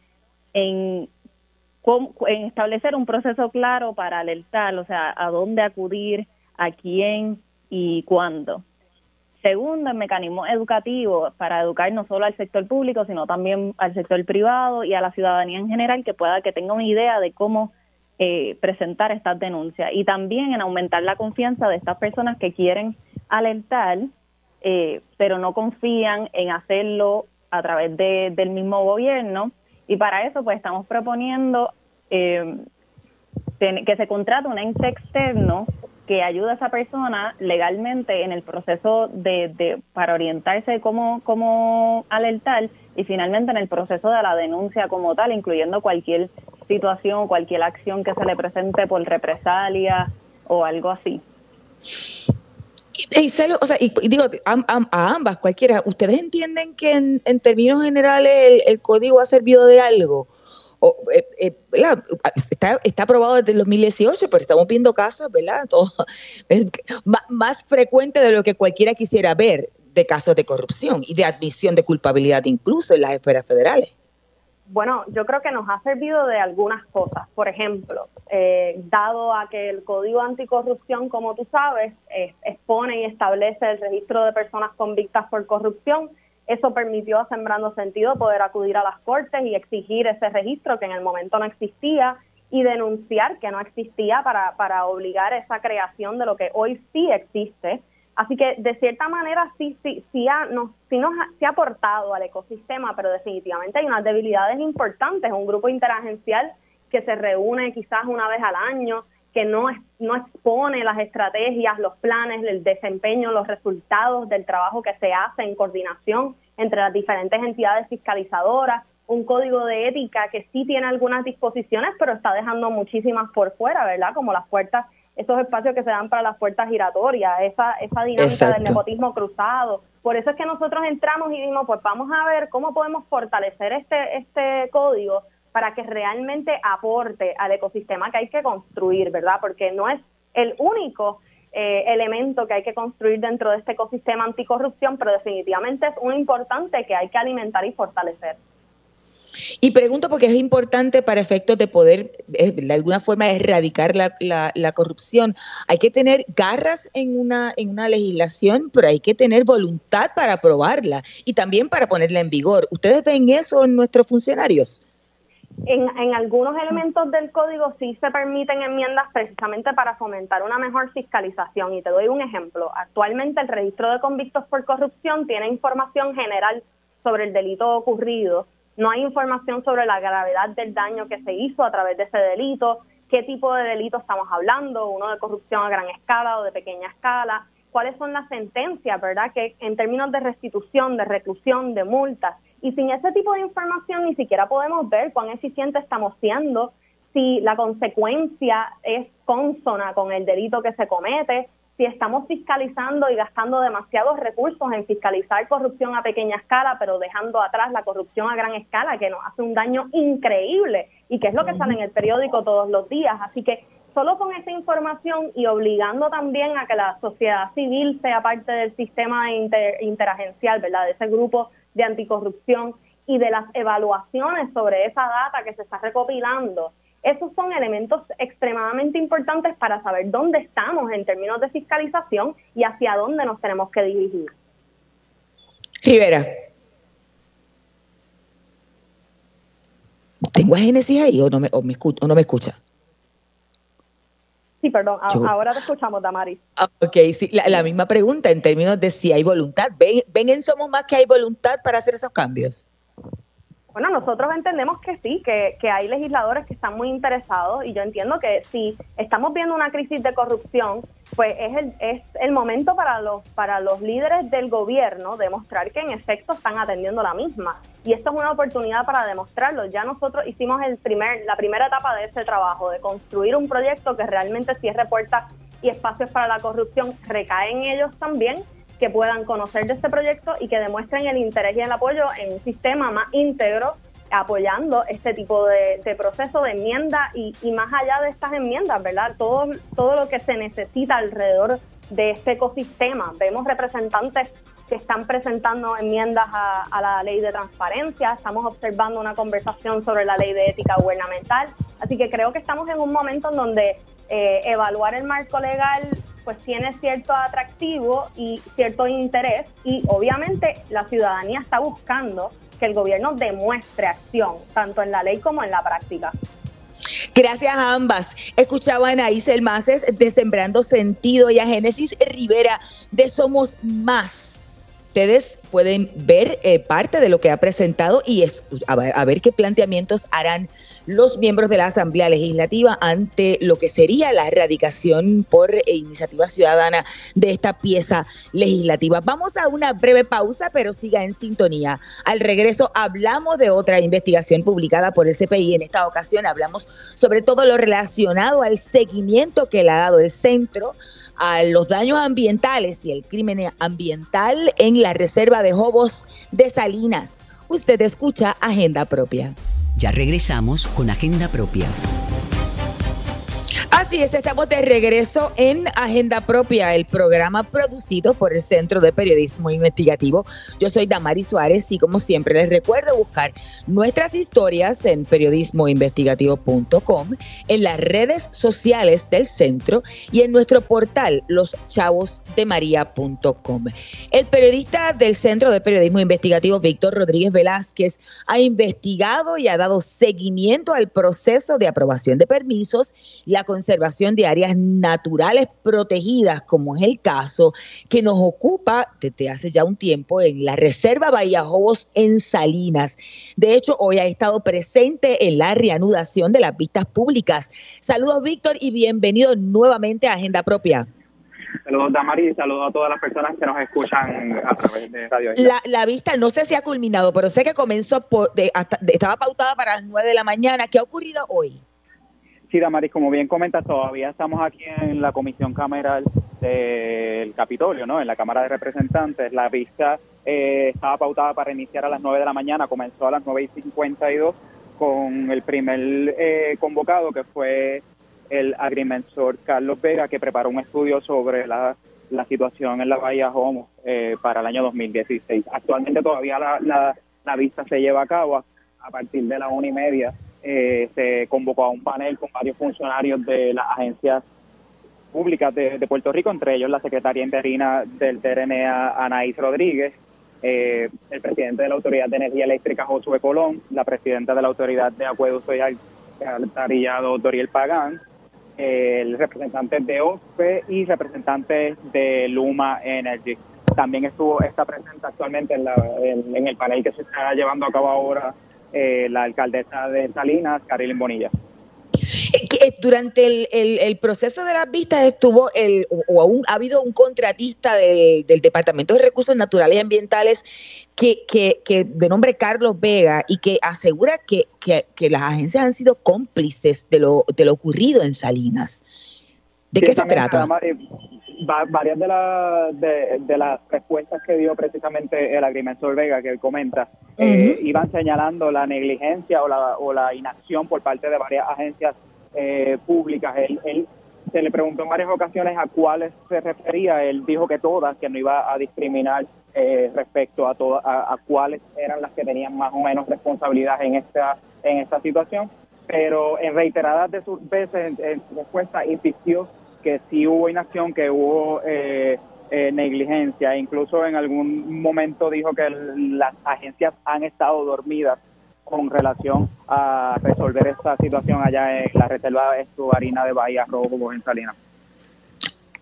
[SPEAKER 6] establecer un proceso claro para alertar, o sea, a dónde acudir, a quién y cuándo. Segundo, el mecanismo educativo para educar no solo al sector público, sino también al sector privado y a la ciudadanía en general que pueda que tenga una idea de cómo eh, presentar estas denuncias y también en aumentar la confianza de estas personas que quieren alertar, eh, pero no confían en hacerlo a través de, del mismo gobierno. Y para eso, pues estamos proponiendo eh, que se contrate un ente externo que ayuda a esa persona legalmente en el proceso de, de para orientarse cómo, cómo alertar y finalmente en el proceso de la denuncia como tal, incluyendo cualquier situación, cualquier acción que se le presente por represalia o algo así.
[SPEAKER 2] Y, o sea, digo a, ambas, cualquiera, ¿ustedes entienden que en, términos generales el, código ha servido de algo? Eh, eh, está, está aprobado desde el 2018, pero estamos viendo casos, ¿verdad? Todo, más, frecuente de lo que cualquiera quisiera ver de casos de corrupción y de admisión de culpabilidad incluso en las esferas federales.
[SPEAKER 6] Bueno, yo creo que nos ha servido de algunas cosas. Por ejemplo, eh, dado a que el Código Anticorrupción, como tú sabes, expone y establece el registro de personas convictas por corrupción, eso permitió a Sembrando Sentido poder acudir a las cortes y exigir ese registro que en el momento no existía y denunciar que no existía para, para obligar esa creación de lo que hoy sí existe. Así que de cierta manera sí, sí, sí, ha, nos, sí nos ha, ha aportado al ecosistema, pero definitivamente hay unas debilidades importantes. Un grupo interagencial que se reúne quizás una vez al año, que no, no expone las estrategias, los planes, el desempeño, los resultados del trabajo que se hace en coordinación entre las diferentes entidades fiscalizadoras, un código de ética que sí tiene algunas disposiciones, pero está dejando muchísimas por fuera, ¿verdad? Como las puertas, esos espacios que se dan para las puertas giratorias, esa, esa dinámica del nepotismo cruzado. Por eso es que nosotros entramos y dijimos, pues vamos a ver cómo podemos fortalecer este, este código para que realmente aporte al ecosistema que hay que construir, ¿verdad? Porque no es el único eh, elemento que hay que construir dentro de este ecosistema anticorrupción, pero definitivamente es uno importante que hay que alimentar y fortalecer.
[SPEAKER 2] Y pregunto porque es importante para efectos de poder eh, de alguna forma erradicar la, la, la, corrupción. Hay que tener garras en una, en una legislación, pero hay que tener voluntad para aprobarla y también para ponerla en vigor. ¿Ustedes ven eso en nuestros funcionarios?
[SPEAKER 6] En, en, algunos elementos del código sí se permiten enmiendas precisamente para fomentar una mejor fiscalización. Y te doy un ejemplo. Actualmente el registro de convictos por corrupción tiene información general sobre el delito ocurrido. No hay información sobre la gravedad del daño que se hizo a través de ese delito, qué tipo de delito estamos hablando, uno de corrupción a gran escala o de pequeña escala, cuáles son las sentencias, ¿verdad? Que en términos de restitución, de reclusión, de multas, y sin ese tipo de información ni siquiera podemos ver cuán eficiente estamos siendo, si la consecuencia es consona con el delito que se comete, si estamos fiscalizando y gastando demasiados recursos en fiscalizar corrupción a pequeña escala, pero dejando atrás la corrupción a gran escala, que nos hace un daño increíble y que es lo que sale en el periódico todos los días. Así que solo con esa información y obligando también a que la sociedad civil sea parte del sistema interagencial, ¿verdad? De ese grupo de anticorrupción y de las evaluaciones sobre esa data que se está recopilando. Esos son elementos extremadamente importantes para saber dónde estamos en términos de fiscalización y hacia dónde nos tenemos que dirigir.
[SPEAKER 2] Rivera. ¿Tengo a Génesis ahí o no me, o me, o no me escucha?
[SPEAKER 6] Sí, perdón, ahora te escuchamos, Damaris.
[SPEAKER 2] Ah, ok, sí, la, misma pregunta en términos de si hay voluntad. ¿Ven, ¿Ven en Somos Más que hay voluntad para hacer esos cambios?
[SPEAKER 6] Bueno, nosotros entendemos que sí, que, que, hay legisladores que están muy interesados y yo entiendo que si estamos viendo una crisis de corrupción, pues es el, es el momento para los, para los líderes del gobierno demostrar que en efecto están atendiendo la misma. Y esto es una oportunidad para demostrarlo. Ya nosotros hicimos el primer, la primera etapa de ese trabajo, de construir un proyecto que realmente cierre puertas y espacios para la corrupción, recae en ellos también que puedan conocer de este proyecto y que demuestren el interés y el apoyo en un sistema más íntegro apoyando este tipo de, proceso de enmienda y, más allá de estas enmiendas, ¿verdad? Todo, todo lo que se necesita alrededor de este ecosistema. Vemos representantes que están presentando enmiendas a, la ley de transparencia, estamos observando una conversación sobre la ley de ética gubernamental, así que creo que estamos en un momento en donde eh, evaluar el marco legal pues tiene cierto atractivo y cierto interés y obviamente la ciudadanía está buscando que el gobierno demuestre acción, tanto en la ley como en la práctica.
[SPEAKER 2] Gracias a ambas. Escuchaban a Isel Maces de Sembrando Sentido y a Génesis Rivera de Somos Más ustedes pueden ver eh, parte de lo que ha presentado y es, a ver, a ver, qué planteamientos harán los miembros de la Asamblea Legislativa ante lo que sería la erradicación por iniciativa ciudadana de esta pieza legislativa. Vamos a una breve pausa, pero siga en sintonía. Al regreso hablamos de otra investigación publicada por el CPI. En esta ocasión hablamos sobre todo lo relacionado al seguimiento que le ha dado el centro a los daños ambientales y el crimen ambiental en la reserva de Jobos de Salinas. Usted escucha Agenda Propia.
[SPEAKER 1] Ya regresamos con Agenda Propia.
[SPEAKER 2] Así es, estamos de regreso en Agenda Propia, el programa producido por el Centro de Periodismo Investigativo. Yo soy Damari Suárez y como siempre les recuerdo buscar nuestras historias en periodismoinvestigativo.com, en las redes sociales del centro y en nuestro portal loschavosdemaria.com. El periodista del Centro de Periodismo Investigativo, Víctor Rodríguez Velázquez, ha investigado y ha dado seguimiento al proceso de aprobación de permisos y la conservación de áreas naturales protegidas, como es el caso que nos ocupa desde hace ya un tiempo en la Reserva Bahía Jobos en Salinas. De hecho, hoy ha estado presente en la reanudación de las vistas públicas. Saludos, Víctor, y bienvenido nuevamente a Agenda Propia.
[SPEAKER 7] Saludos Damari y saludos a todas las personas que nos escuchan a través de Radio
[SPEAKER 2] La, la vista no sé si ha culminado, pero sé que comenzó por, de, hasta, estaba pautada para las 9 de la mañana. ¿Qué ha ocurrido hoy?
[SPEAKER 7] Sí, Damaris, como bien comentas, todavía estamos aquí en la comisión cameral del Capitolio, ¿no? En la Cámara de Representantes. La vista eh, estaba pautada para iniciar a las 9 de la mañana, comenzó a las 9 y 52 con el primer eh, convocado que fue el agrimensor Carlos Vega, que preparó un estudio sobre la, situación en la Bahía Homo eh, para el año 2016. Actualmente todavía la, la, vista se lleva a cabo a, partir de la una y media. Eh, se convocó a un panel con varios funcionarios de las agencias públicas de, Puerto Rico, entre ellos la secretaria interina del TRNA, Anaís Rodríguez, eh, el presidente de la Autoridad de Energía Eléctrica, Josué Colón, la presidenta de la Autoridad de Acueducto y Alcantarillado, Doriel Pagán, el representante de OSPE y representantes de Luma Energy. También estuvo esta presente actualmente en, la, en, el panel que se está llevando a cabo ahora eh, la alcaldesa de Salinas, Carilyn Bonilla.
[SPEAKER 2] Eh, durante el, proceso de las vistas estuvo el, o aún ha habido un contratista del Departamento de Recursos Naturales y Ambientales que, que, de nombre Carlos Vega y que asegura que, que, las agencias han sido cómplices de lo, de lo ocurrido en Salinas. ¿De qué se trata?
[SPEAKER 7] Varias de, de, las respuestas que dio precisamente el agrimensor Vega que él comenta eh, iban señalando la negligencia o la, o la inacción por parte de varias agencias eh, públicas. Él, se le preguntó en varias ocasiones a cuáles se refería. Él dijo que todas, que no iba a discriminar eh, respecto a, todas a, cuáles eran las que tenían más o menos responsabilidad en esta, en esta situación. Pero en reiteradas de sus veces en, su respuesta insistió que sí hubo inacción, que hubo eh, negligencia. Incluso en algún momento dijo que las agencias han estado dormidas con relación a resolver esta situación allá en la reserva estuarina de Bahía Rojo en Salinas.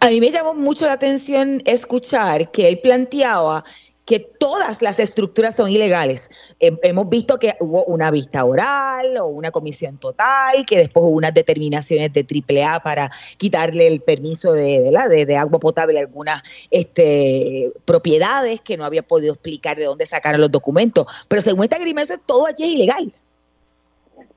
[SPEAKER 2] A mí me llamó mucho la atención escuchar que él planteaba que todas las estructuras son ilegales. hemos visto que hubo una vista oral o una comisión total, que después hubo unas determinaciones de AAA para quitarle el permiso de, de, de agua potable a algunas este, propiedades que no había podido explicar de dónde sacaron los documentos. Pero según este agrimensor, todo allí es ilegal.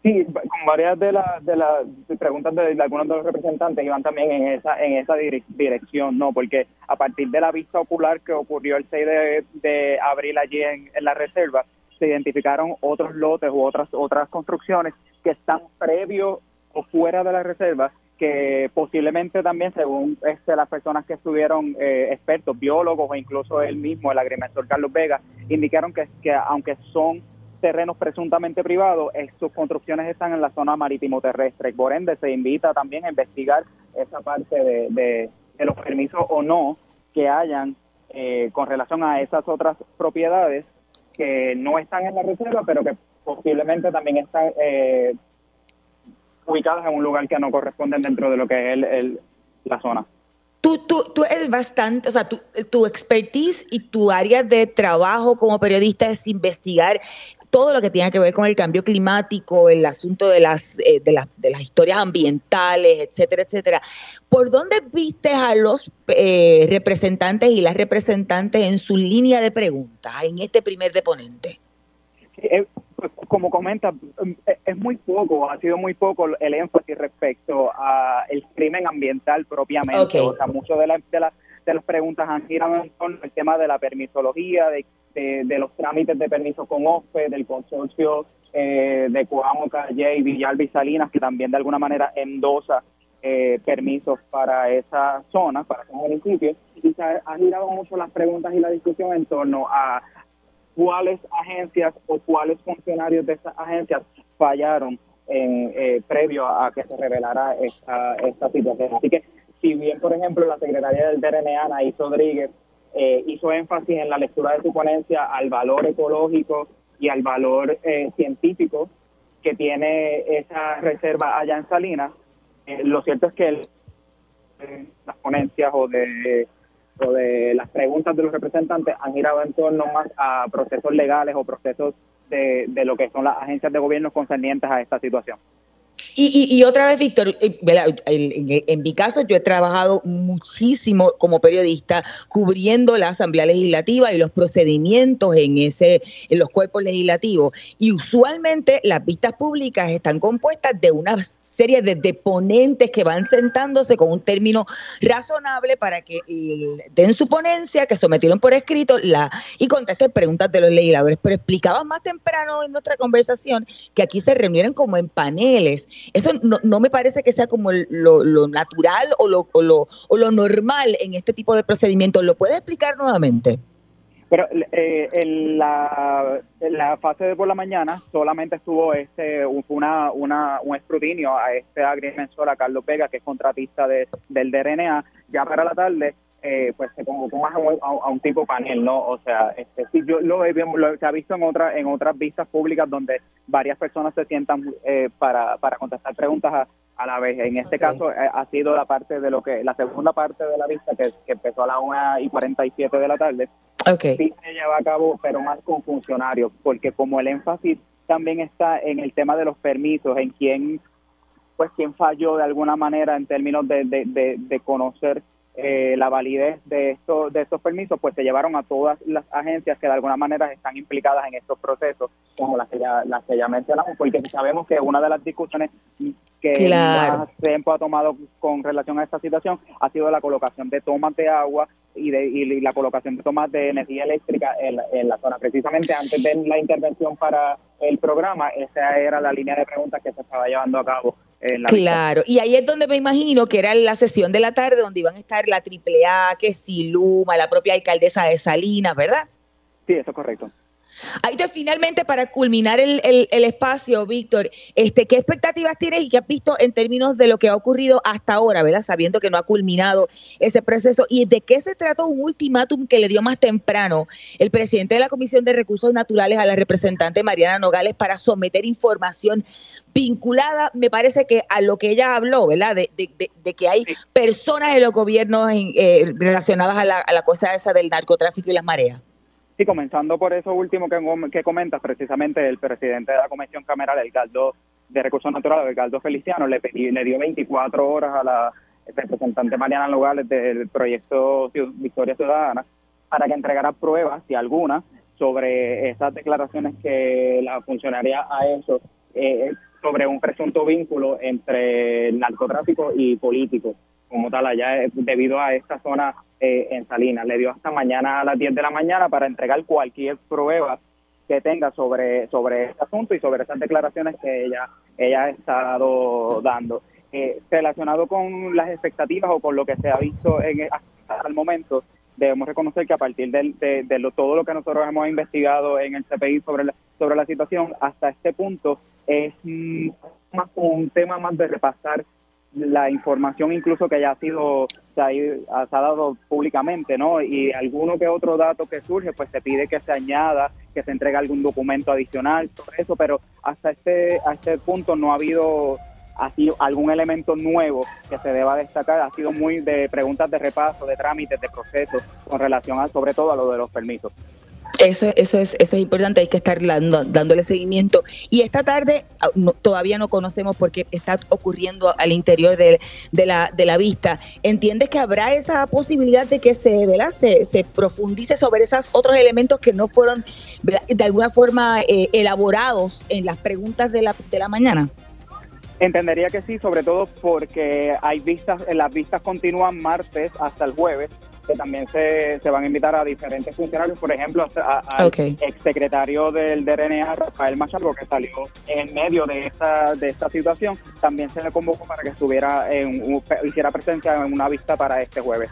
[SPEAKER 7] Sí, con varias de las de las preguntas de, algunos de los representantes iban también en esa en esa dirección, ¿no? Porque a partir de la vista ocular que ocurrió el 6 de, abril allí en, la reserva, se identificaron otros lotes u otras otras construcciones que están previos o fuera de la reserva que posiblemente también, según este, las personas que estuvieron eh, expertos, biólogos o incluso él mismo, el agrimensor Carlos Vega, indicaron que, que aunque son terrenos presuntamente privados, sus construcciones están en la zona marítimo terrestre. Por ende, se invita también a investigar esa parte de, los permisos o no que hayan eh, con relación a esas otras propiedades que no están en la reserva, pero que posiblemente también están eh, ubicadas en un lugar que no corresponden dentro de lo que es el, la zona.
[SPEAKER 2] Tú, tú, tú, eres bastante, o sea, tu, tu expertise y tu área de trabajo como periodista es investigar todo lo que tiene que ver con el cambio climático, el asunto de las, eh, de las, de las historias ambientales, etcétera, etcétera. ¿Por dónde viste a los eh, representantes y las representantes en su línea de preguntas en este primer deponente?
[SPEAKER 7] Eh, pues, como comenta, es muy poco, ha sido muy poco el énfasis respecto al crimen ambiental propiamente. O sea, mucho de, la, de, de las preguntas han girado en torno al tema de la permisología, de de, los trámites de permiso con OFE, del consorcio eh, de Coamo, Calle y Villalba Salinas, que también de alguna manera endosa eh, permisos para esa zona, para ese municipio, y se han girado mucho las preguntas y la discusión en torno a cuáles agencias o cuáles funcionarios de esas agencias fallaron en, eh, previo a que se revelara esta, esta situación. Así que, si bien, por ejemplo, la secretaria del DRNA, Anaís Rodríguez, eh, hizo énfasis en la lectura de su ponencia al valor ecológico y al valor eh, científico que tiene esa reserva allá en Salinas. Eh, lo cierto es que las ponencias o de, o de las preguntas de los representantes han girado en torno más a procesos legales o procesos de, de lo que son las agencias de gobierno concernientes a esta situación.
[SPEAKER 2] Y, otra vez, Víctor, eh, en, mi caso yo he trabajado muchísimo como periodista cubriendo la Asamblea Legislativa y los procedimientos en, ese, en los cuerpos legislativos. Y usualmente las vistas públicas están compuestas de unas serie de deponentes que van sentándose con un término razonable para que den su ponencia, que sometieron por escrito la y contesten preguntas de los legisladores. Pero explicaba más temprano en nuestra conversación que aquí se reunieron como en paneles. Eso no, me parece que sea como lo, natural o lo, o lo, o lo normal en este tipo de procedimientos. ¿Lo puede explicar nuevamente?
[SPEAKER 7] Pero eh, en, la, la fase de por la mañana solamente estuvo este una, una, un escrutinio a este agrimensor, a Carlos Vega, que es contratista de, del DRNA. Ya para la tarde, eh, pues se convocó más a un, tipo panel, ¿no? O sea, este, sí, yo lo, he, lo se ha visto en, otra, en otras vistas públicas donde varias personas se sientan eh, para, para contestar preguntas a, a la vez. En este caso eh, ha sido la parte de lo que, la segunda parte de la vista que, empezó a las 1 y 47 de la tarde.
[SPEAKER 2] Okay.
[SPEAKER 7] Sí se lleva a cabo, pero más con funcionarios, porque como el énfasis también está en el tema de los permisos, en quién, pues quién falló de alguna manera en términos de, de, de conocer eh, la validez de estos, de estos permisos, pues se llevaron a todas las agencias que de alguna manera están implicadas en estos procesos, como las que ya, las que ya mencionamos, porque sabemos que una de las discusiones que más tiempo ha tomado con relación a esta situación ha sido la colocación de tomas de agua y, de, y la colocación de tomas de energía eléctrica en, en la zona. Precisamente antes de la intervención para el programa, esa era la línea de preguntas que se estaba llevando a cabo
[SPEAKER 2] claro, y ahí es donde me imagino que era la sesión de la tarde donde iban a estar la AAA, que Siluma, la propia alcaldesa de Salinas, ¿verdad?
[SPEAKER 7] Sí, eso es correcto.
[SPEAKER 2] Ahí te, finalmente, para culminar el, espacio, Víctor, este, ¿qué expectativas tienes y qué has visto en términos de lo que ha ocurrido hasta ahora, ¿verdad? Sabiendo que no ha culminado ese proceso. ¿Y de qué se trató un ultimátum que le dio más temprano el presidente de la Comisión de Recursos Naturales a la representante Mariana Nogales para someter información vinculada, me parece que a lo que ella habló, ¿verdad? De, que hay personas en los gobiernos eh, relacionadas a la, a la cosa esa del narcotráfico y las mareas.
[SPEAKER 7] Sí, comenzando por eso último que, comentas, precisamente el presidente de la Comisión Cameral, el Galdo de Recursos Naturales, el Galdo Feliciano, le, le dio 24 horas a la representante Mariana Nogales del proyecto Victoria Ciudadana para que entregara pruebas, si alguna, sobre esas declaraciones que la funcionaria ha hecho eh, sobre un presunto vínculo entre el narcotráfico y políticos como tal allá eh, debido a esta zona eh, en Salinas. Le dio hasta mañana a las 10 de la mañana para entregar cualquier prueba que tenga sobre, sobre este asunto y sobre esas declaraciones que ella, ella ha estado dando. Eh, relacionado con las expectativas o con lo que se ha visto en, hasta el momento, debemos reconocer que a partir de, de, lo, todo lo que nosotros hemos investigado en el CPI sobre la, sobre la situación, hasta este punto es mm, más un tema más de repasar la información incluso que ya ha sido se ha, dado públicamente, ¿no? Y alguno que otro dato que surge, pues se pide que se añada, que se entregue algún documento adicional sobre eso, pero hasta este a este punto no ha habido así algún elemento nuevo que se deba destacar, ha sido muy de preguntas de repaso, de trámites, de procesos con relación a sobre todo a lo de los permisos.
[SPEAKER 2] Eso, eso, es, eso es importante, hay que estar dándole seguimiento. Y esta tarde ah, todavía no conocemos por qué está ocurriendo al interior de, la, de la vista. ¿Entiendes que habrá esa posibilidad de que se, se, se profundice sobre esos otros elementos que no fueron de alguna forma eh, elaborados en las preguntas de la, de la mañana?
[SPEAKER 7] Entendería que sí, sobre todo porque hay vistas, las vistas continúan martes hasta el jueves que también se, se van a invitar a diferentes funcionarios, por ejemplo, al exsecretario del DRNA, Rafael Machado, que salió en medio de esta, de esta situación, también se le convocó para que estuviera en, hiciera presencia en una vista para este jueves.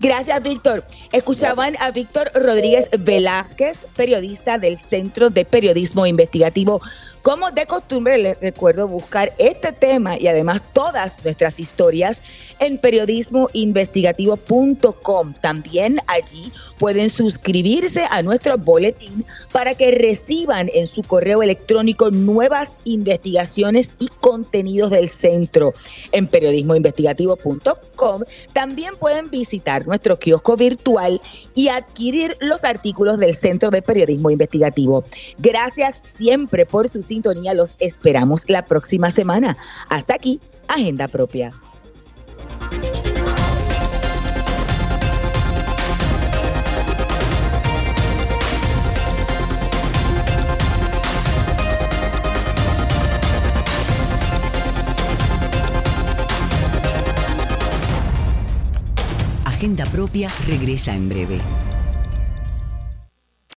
[SPEAKER 2] Gracias, Víctor. Escuchaban a Víctor Rodríguez Velázquez, periodista del Centro de Periodismo Investigativo como de costumbre, les recuerdo buscar este tema y además todas nuestras historias en periodismoinvestigativo.com. También allí pueden suscribirse a nuestro boletín para que reciban en su correo electrónico nuevas investigaciones y contenidos del centro. En periodismoinvestigativo.com también pueden visitar nuestro kiosco virtual y adquirir los artículos del Centro de Periodismo Investigativo. Gracias siempre por sus sintonía. Los esperamos la próxima semana. Hasta aquí, Agenda Propia.
[SPEAKER 1] Agenda Propia regresa en breve.